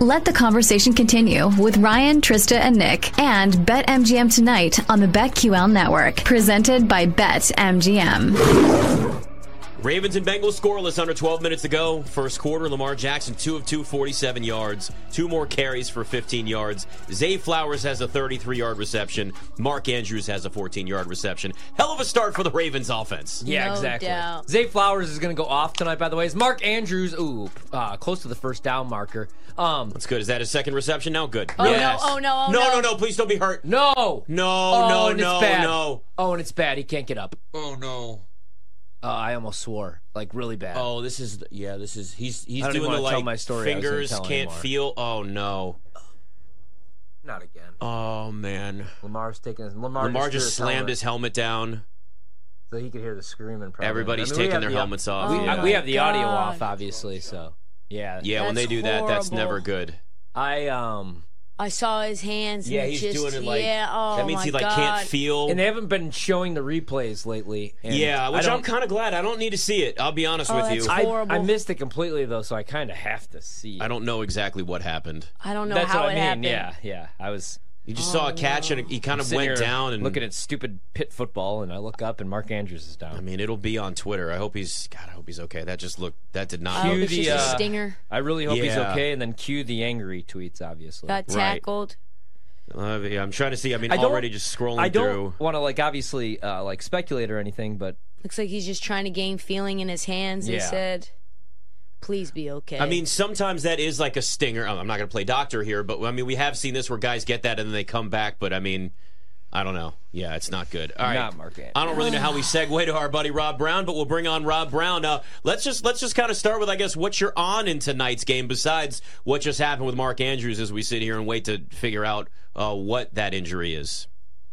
Let the conversation continue with Ryan, Trista, and Nick and BetMGM tonight on the BetQL network, presented by BetMGM. Ravens and Bengals scoreless under 12 minutes to go. First quarter, Lamar Jackson, 2 of 2, 47 yards. Two more carries for 15 yards. Zay Flowers has a 33 yard reception. Mark Andrews has a 14 yard reception. Hell of a start for the Ravens offense. Yeah, No exactly. doubt. Zay Flowers is going to go off tonight, by the way. Is Mark Andrews, ooh, uh, close to the first down marker. Um, That's good. Is that his second reception now? Good. Oh, no, oh, no, oh, no. no. No, no, Please don't be hurt. no. No, Oh, no, and it's no, bad. no. Oh, and it's bad. He can't get up. Oh no. Uh, I almost swore. Like, really bad. Oh, this is yeah. This is he's he's I don't doing even the wanna tell like my story. I fingers tell can't anymore. feel. Oh no. Not again. Oh man. Lamar's taking his. Lamar, Lamar just, just threw his slammed his helmet down. So he could hear the screaming. Probably. Everybody's I mean, taking their the- helmets off. We, yeah. we have the audio God. off, obviously. So, yeah. yeah, when they That's do that, that's never good. I um. I saw his hands. Yeah, and he's just, doing it like yeah. Oh that means my he like God. can't feel. And they haven't been showing the replays lately. and yeah, which I'm kind of glad. I don't need to see it. I'll be honest Oh, with that's you. I, horrible. I missed it completely though, so I kind of have to see. I don't know exactly what happened. I don't know That's how what I it mean. happened. Yeah, yeah. I was You just saw a catch and he kind of sitting went here down and looking at stupid pit football, and I look up and Mark Andrews is down. I mean, it'll be on Twitter. I hope he's. God, I hope he's okay. That just looked. That did not. Oh, Cue it's the, uh, stinger. I really hope he's Yeah. okay, and then cue the angry tweets. Obviously, Got Right. tackled. Uh, yeah, I'm trying to see. I mean, I don't- already just scrolling I don't want to like obviously uh, like speculate or anything, but Looks like he's just trying to gain feeling in his hands. They Yeah. said, "Please be okay." I mean, sometimes that is like a stinger. I'm not going to play doctor here, but I mean, we have seen this where guys get that and then they come back. But I mean, I don't know. Yeah, it's not good. All right, Not Mark Andrews. I don't really know how we segue to our buddy Rob Brown, but we'll bring on Rob Brown. Uh, let's just let's just kind of start with, I guess, what you're on in tonight's game. Besides what just happened with Mark Andrews, as we sit here and wait to figure out uh, what that injury is.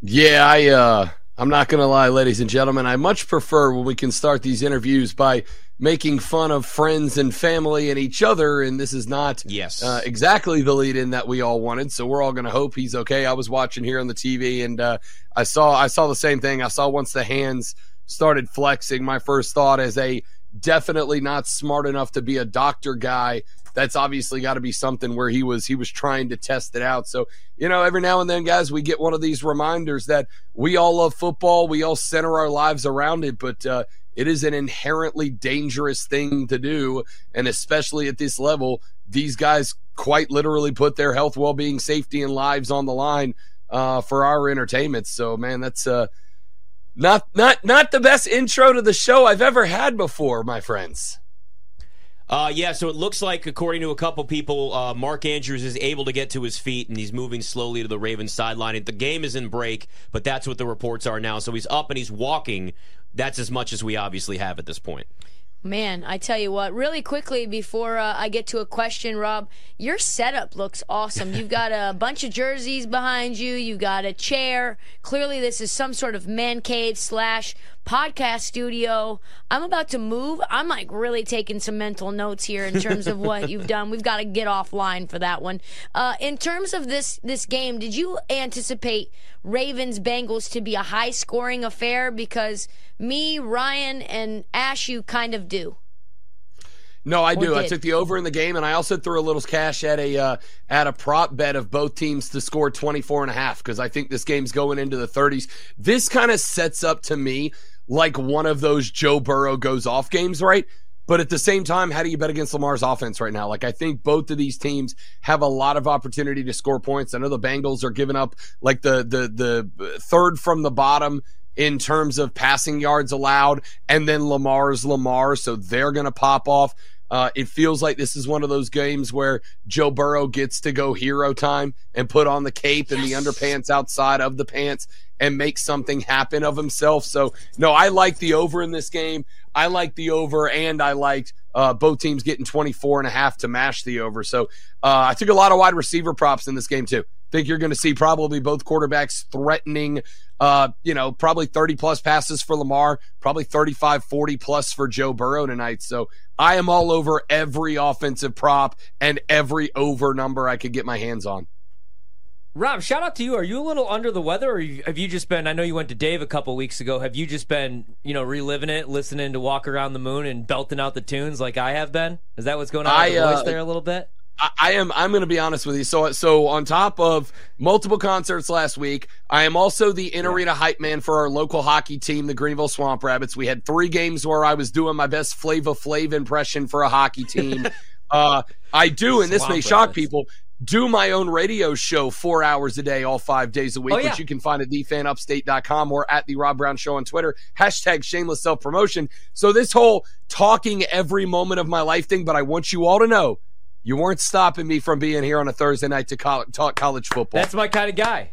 Yeah, I uh I'm not gonna lie, ladies and gentlemen, I much prefer when we can start these interviews by making fun of friends and family and each other, and this is not Yes. uh, exactly the lead in that we all wanted. So we're all gonna hope he's okay. I was watching here on the TV and uh I saw I saw the same thing. I saw once the hands started flexing, my first thought as a definitely not smart enough to be a doctor guy. That's obviously got to be something where he was he was trying to test it out. So you know every now and then guys we get one of these reminders that we all love football we all center our lives around it but uh, it is an inherently dangerous thing to do and especially at this level these guys quite literally put their health well-being safety and lives on the line uh, for our entertainment. So man that's uh not not not the best intro to the show I've ever had before, my friends. Uh, yeah, so it looks like, according to a couple people, uh, Mark Andrews is able to get to his feet and he's moving slowly to the Ravens sideline. The game is in break, but that's what the reports are now. So he's up and he's walking. That's as much as we obviously have at this point. Man, I tell you what, really quickly before uh, I get to a question, Rob, your setup looks awesome. You've got a bunch of jerseys behind you, you got a chair. Clearly, this is some sort of man cave slash podcast studio. I'm about to move. I'm like really taking some mental notes here in terms of what you've done. We've got to get offline for that one. Uh, in terms of this this game, did you anticipate Ravens Bengals to be a high scoring affair? Because me, Ryan, and Ash, you kind of do. No, I do. I took the over in the game, and I also threw a little cash at a uh, at a prop bet of both teams to score 24 and a half because I think this game's going into the 30s. This kind of sets up to me like one of those Joe Burrow goes off games, right? But at the same time, how do you bet against Lamar's offense right now? Like, I think both of these teams have a lot of opportunity to score points. I know the Bengals are giving up like the the the third from the bottom in terms of passing yards allowed, and then Lamar's Lamar, so they're going to pop off. Uh, it feels like this is one of those games where Joe Burrow gets to go hero time and put on the cape and the underpants outside of the pants and make something happen of himself. So, no, I like the over in this game. I like the over, and I liked uh, both teams getting 24 and a half to mash the over. So, uh, I took a lot of wide receiver props in this game, too. Think you're going to see probably both quarterbacks threatening, uh, you know, probably 30 plus passes for Lamar, probably 35, 40 plus for Joe Burrow tonight. So I am all over every offensive prop and every over number I could get my hands on. Rob, shout out to you. Are you a little under the weather, or have you just been? I know you went to Dave a couple weeks ago. Have you just been, you know, reliving it, listening to Walk Around the Moon and belting out the tunes like I have been? Is that what's going on with I, the voice uh, there a little bit? I, I am. I'm going to be honest with you. So, so on top of multiple concerts last week, I am also the in arena hype man for our local hockey team, the Greenville Swamp Rabbits. We had three games where I was doing my best Flava Flav impression for a hockey team. uh, I do, and this Swamp may shock Rabbits. people. Do my own radio show four hours a day, all five days a week, Oh, yeah. which you can find at thefanupstate.com or at the Rob Brown Show on Twitter. Hashtag shameless self promotion. So this whole talking every moment of my life thing, but I want you all to know you weren't stopping me from being here on a Thursday night to col- talk college football. That's my kind of guy.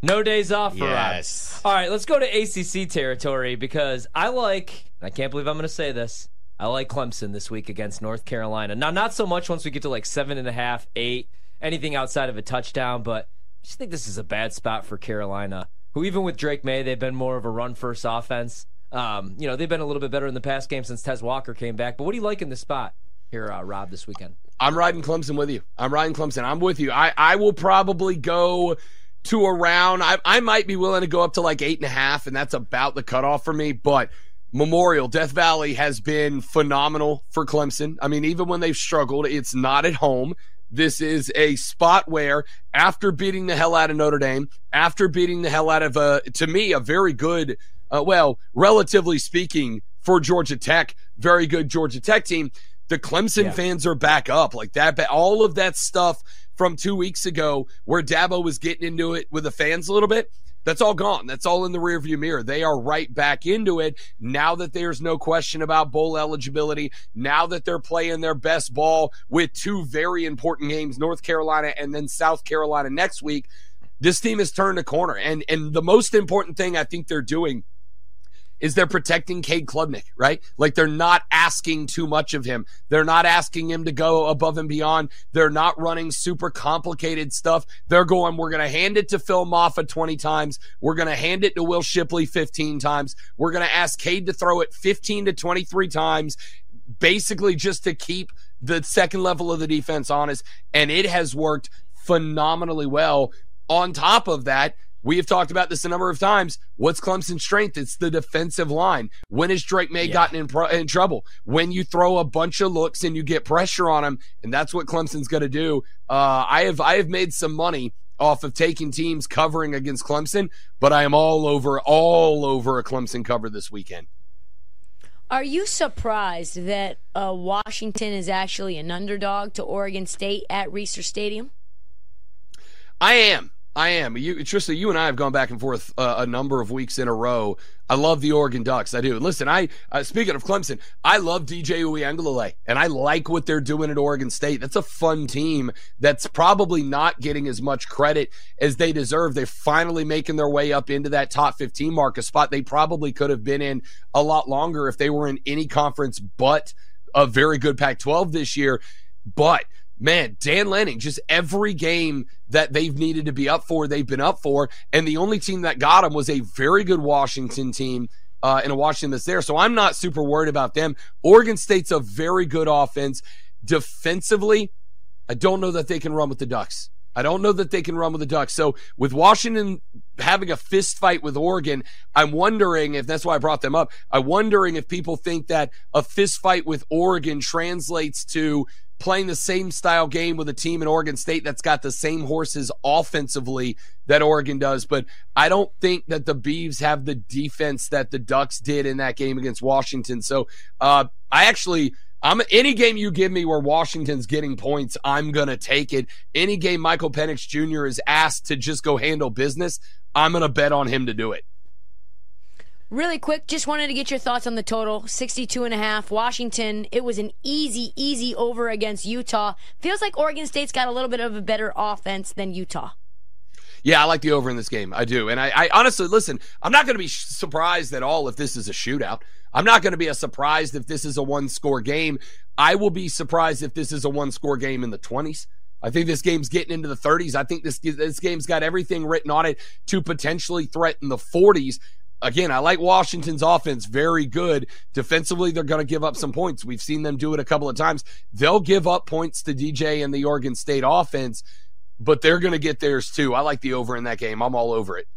No days off for Yes. Rob. All right, let's go to ACC territory because I like, I can't believe I'm going to say this, I like Clemson this week against North Carolina. Now, not so much once we get to like seven and a half, eight, anything outside of a touchdown, but I just think this is a bad spot for Carolina, who even with Drake Maye, they've been more of a run first offense. Um, you know, they've been a little bit better in the past game since Tez Walker came back. But what do you like in this spot here, uh, Rob, this weekend? I'm riding Clemson with you. I'm riding Clemson. I'm with you. I, I will probably go to around, I, I might be willing to go up to like eight and a half, and that's about the cutoff for me. But Memorial, Death Valley has been phenomenal for Clemson. I mean, even when they've struggled, it's not at home. This is a spot where, after beating the hell out of Notre Dame, after beating the hell out of, uh, to me, a very good, uh, well, relatively speaking, for Georgia Tech, very good Georgia Tech team. The Clemson Yeah. fans are back up like that. But all of that stuff from two weeks ago, where Dabo was getting into it with the fans a little bit, that's all gone. That's all in the rearview mirror. They are right back into it now that there's no question about bowl eligibility. Now that they're playing their best ball with two very important games, North Carolina and then South Carolina next week. This team has turned a corner. And and the most important thing I think they're doing is they're protecting Cade Klubnik, right? Like they're not asking too much of him. They're not asking him to go above and beyond. They're not running super complicated stuff. They're going, we're going to hand it to Phil Mafah 20 times. We're going to hand it to Will Shipley 15 times. We're going to ask Cade to throw it 15 to 23 times, basically just to keep the second level of the defense honest. And it has worked phenomenally well. On top of that, we have talked about this a number of times. What's Clemson's strength? It's the defensive line. When has Drake Maye Yeah. gotten in, pro- in trouble? When you throw a bunch of looks and you get pressure on him, and that's what Clemson's going to do. Uh, I have I have made some money off of taking teams covering against Clemson, but I am all over all over a Clemson cover this weekend. Are you surprised that uh, Washington is actually an underdog to Oregon State at Reser Stadium? I am. I am. You, Trista, you and I have gone back and forth uh, a number of weeks in a row. I love the Oregon Ducks. I do. Listen, I uh, speaking of Clemson, I love DJ Uiagalelei, and I like what they're doing at Oregon State. That's a fun team. That's probably not getting as much credit as they deserve. They're finally making their way up into that top 15 mark, a spot they probably could have been in a lot longer if they were in any conference but a very good Pac-12 this year. But man, Dan Lanning, just every game that they've needed to be up for, they've been up for. And the only team that got them was a very good Washington team. Uh, in a Washington that's there. So I'm not super worried about them. Oregon State's a very good offense. Defensively, I don't know that they can run with the Ducks. I don't know that they can run with the Ducks. So with Washington having a fist fight with Oregon, I'm wondering if that's why I brought them up. I'm wondering if people think that a fist fight with Oregon translates to playing the same style game with a team in Oregon State that's got the same horses offensively that Oregon does. But I don't think that the Beavs have the defense that the Ducks did in that game against Washington. So uh, I actually. I'm any game you give me where Washington's getting points, I'm gonna take it. Any game Michael Penix Jr. is asked to just go handle business, I'm gonna bet on him to do it. Really quick, just wanted to get your thoughts on the total 62 and a half. Washington, it was an easy, easy over against Utah. Feels like Oregon State's got a little bit of a better offense than Utah. Yeah, I like the over in this game. I do. And I, I honestly, listen, I'm not going to be surprised at all if this is a shootout. I'm not going to be a surprised if this is a one score game. I will be surprised if this is a one score game in the 20s. I think this game's getting into the 30s. I think this this game's got everything written on it to potentially threaten the 40s. Again, I like Washington's offense very good. Defensively, they're going to give up some points. We've seen them do it a couple of times. They'll give up points to DJ and the Oregon State offense, but they're going to get theirs too. I like the over in that game. I'm all over it.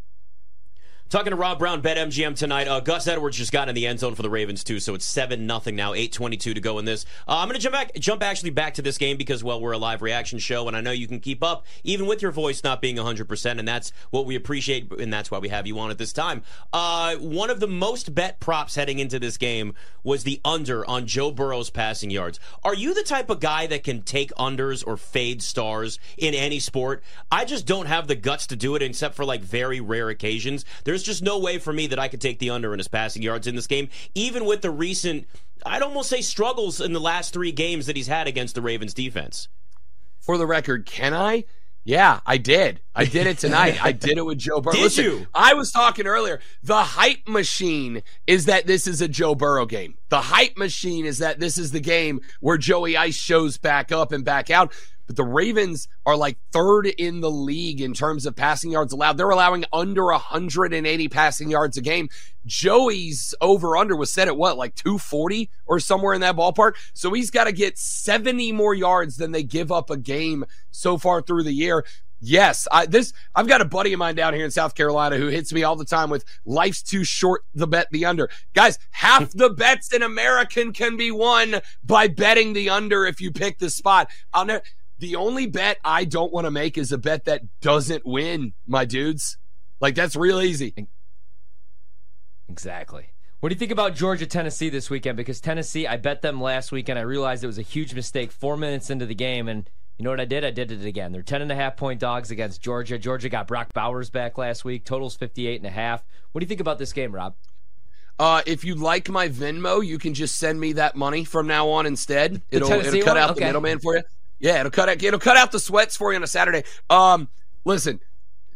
Talking to Rob Brown, Bet MGM tonight. Uh, Gus Edwards just got in the end zone for the Ravens too, so it's seven nothing now. Eight twenty two to go in this. Uh, I'm going to jump back, jump actually back to this game because well, we're a live reaction show, and I know you can keep up even with your voice not being 100, percent and that's what we appreciate, and that's why we have you on at this time. Uh, one of the most bet props heading into this game was the under on Joe Burrow's passing yards. Are you the type of guy that can take unders or fade stars in any sport? I just don't have the guts to do it, except for like very rare occasions. There's just no way for me that I could take the under in his passing yards in this game, even with the recent, I'd almost say, struggles in the last three games that he's had against the Ravens defense. For the record, can I? Yeah, I did. I did it tonight. I did it with Joe Burrow. Did Listen, you? I was talking earlier. The hype machine is that this is a Joe Burrow game. The hype machine is that this is the game where Joey Ice shows back up and back out. But the Ravens are like third in the league in terms of passing yards allowed. They're allowing under 180 passing yards a game. Joey's over under was set at what, like 240 or somewhere in that ballpark. So he's got to get 70 more yards than they give up a game so far through the year. Yes, I this I've got a buddy of mine down here in South Carolina who hits me all the time with life's too short the bet the under. Guys, half the bets in American can be won by betting the under if you pick the spot. I'll never the only bet I don't want to make is a bet that doesn't win, my dudes. Like that's real easy. Exactly. What do you think about Georgia Tennessee this weekend? Because Tennessee, I bet them last weekend. I realized it was a huge mistake four minutes into the game, and you know what I did? I did it again. They're 10 and a half point dogs against Georgia. Georgia got Brock Bowers back last week. Totals 58 and a half. What do you think about this game, Rob? Uh, if you like my Venmo, you can just send me that money from now on instead. It'll it'll cut one? out Okay. the middleman for you. Yeah, it'll cut out it'll cut out the sweats for you on a Saturday. Um, listen,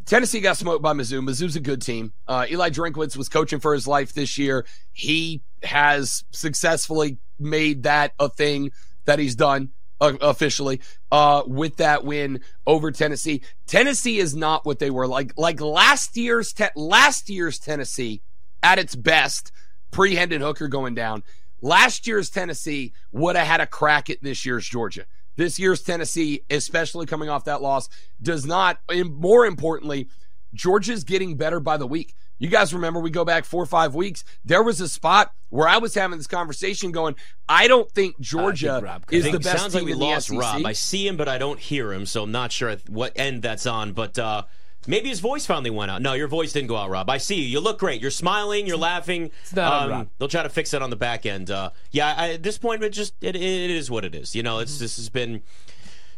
Tennessee got smoked by Mizzou. Mizzou's a good team. Uh, Eli Drinkwitz was coaching for his life this year. He has successfully made that a thing that he's done uh, officially uh, with that win over Tennessee. Tennessee is not what they were like. Like last year's te- last year's Tennessee at its best, pre Hendon Hooker going down. Last year's Tennessee would have had a crack at this year's Georgia. This year's Tennessee, especially coming off that loss, does not. And more importantly, Georgia's getting better by the week. You guys remember we go back four or five weeks. There was a spot where I was having this conversation going, I don't think Georgia Rob could- is the best sounds team like we in the lost SEC. Rob. I see him, but I don't hear him, so I'm not sure what end that's on. But uh, maybe his voice finally went out. No, your voice didn't go out, Rob. I see you. You look great. You're smiling. You're laughing. It's not um. They'll try to fix it on the back end. Uh, yeah, I, at this point, it just it, it is what it is. You know, it's this has been.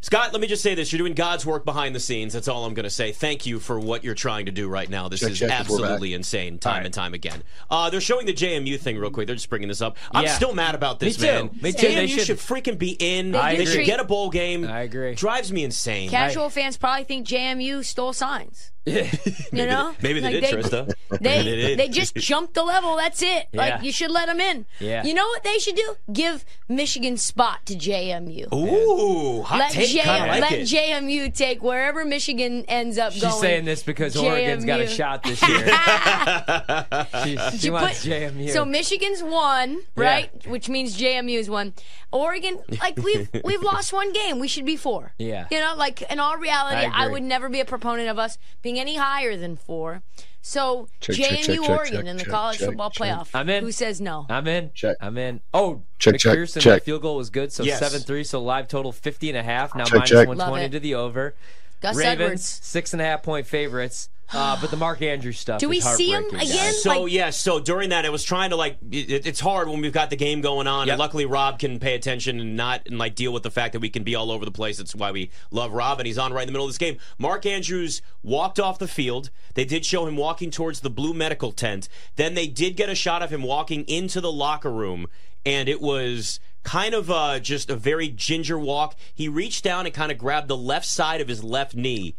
Scott, let me just say this. You're doing God's work behind the scenes. That's all I'm going to say. Thank you for what you're trying to do right now. This Check, is check, absolutely insane, time right. and time again. Uh, they're showing the JMU thing real quick. They're just bringing this up. I'm Yeah. still mad about this, Me too. man. Me too. They JMU should- should freaking be in. I They should agree. get a bowl game. I agree. Drives me insane. Casual fans probably think JMU stole signs. you know, Maybe they Like, did, Trista. They they did. they just jumped the level. That's it. Yeah. Like you should let them in. Yeah. You know what they should do? Give Michigan spot to JMU. Ooh, hot Let, take. J- like let it. JMU take wherever Michigan ends up She's going. She's saying this because Oregon's got a shot this year. she she wants put- JMU. So Michigan's won, right? Which means JMU's won. Oregon, like we've we've lost one game. We should be four. Yeah. You know, like in all reality, I I, would never be a proponent of us being any higher than four. So Check, JMU check, check, check, Oregon check, in the college check, football check. playoff. I'm in. Who says no? I'm in. Check. I'm in. Oh, Check, check, McPherson, check. my field goal was good, so Yes. 7-3, so live total 50 and a half. Now Check, minus check. 120 to the over. Gus Ravens, Edwards. six and a half point favorites. Uh, but the Mark Andrews stuff Do we is see him again? guys. So Like- yeah, so during that, I was trying to like. It, it's hard when we've got the game going on, Yep. and luckily Rob can pay attention and not and like deal with the fact that we can be all over the place. That's why we love Rob, and he's on right in the middle of this game. Mark Andrews walked off the field. They did show him walking towards the blue medical tent. Then they did get a shot of him walking into the locker room, and it was kind of uh, just a very ginger walk. He reached down and kind of grabbed the left side of his left knee.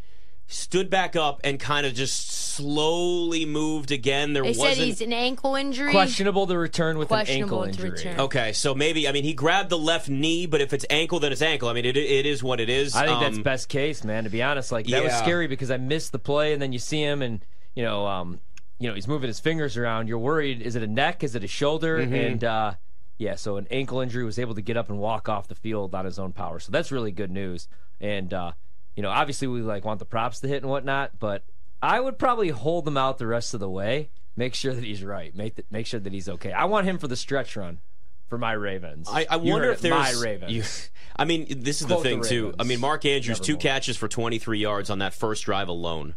Stood back up and kind of just slowly moved again. There They wasn't said he's an ankle injury. Questionable to return with an Questionable ankle to injury. return. Okay, so maybe I mean he grabbed the left knee, but if it's ankle, then it's ankle. I mean it it is what it is. I think that's Um, best case, man. To be honest, like that was yeah. scary because I missed the play, and then you see him, and you know, um, you know, he's moving his fingers around. You're worried: is it a neck? Is it a shoulder? Mm-hmm. And uh, yeah, so an ankle injury was able to get up and walk off the field on his own power. So that's really good news. And uh, you know, obviously we like want the props to hit and whatnot, but I would probably hold him out the rest of the way. Make sure that he's right. Make make sure that he's okay. I want him for the stretch run for my Ravens. I, I wonder if there's my Ravens. you- I mean, this is Quote the the thing too. I mean, Mark Andrews two Nevermore. catches for 23 yards on that first drive alone.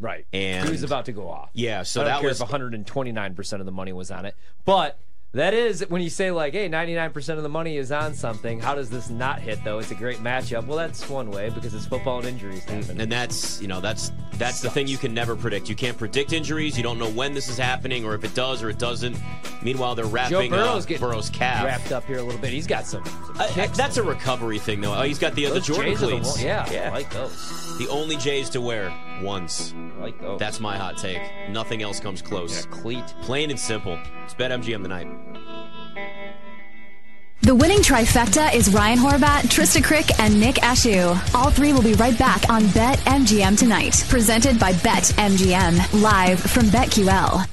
right. And- he was about to go off. Yeah, so that was 129% of the money was on it. But that is when you say like, hey, 99% of the money is on something. How does this not hit though? It's a great matchup. Well, that's one way because it's football and injuries happen. and that's you know that's that's the thing you can never predict. You can't predict injuries. You don't know when this is happening or if it does or it doesn't. Meanwhile, they're wrapping Burrow's uh, getting Burrow's calf. wrapped up here a little bit. He's got some. some I- I- kicks. that's a recovery thing, though. Oh, he's got the other Those Jordan Jays are the cleats. yeah, yeah. I like those. the only J's to wear once. I like those. That's my hot take. Nothing else comes close. a cleat. Plain and simple. It's BetMGM tonight. The winning trifecta is Ryan Horvat, Trista Crick, and Nick Ashew. All three will be right back on Bet MGM tonight. Presented by Bet MGM, live from BetQL.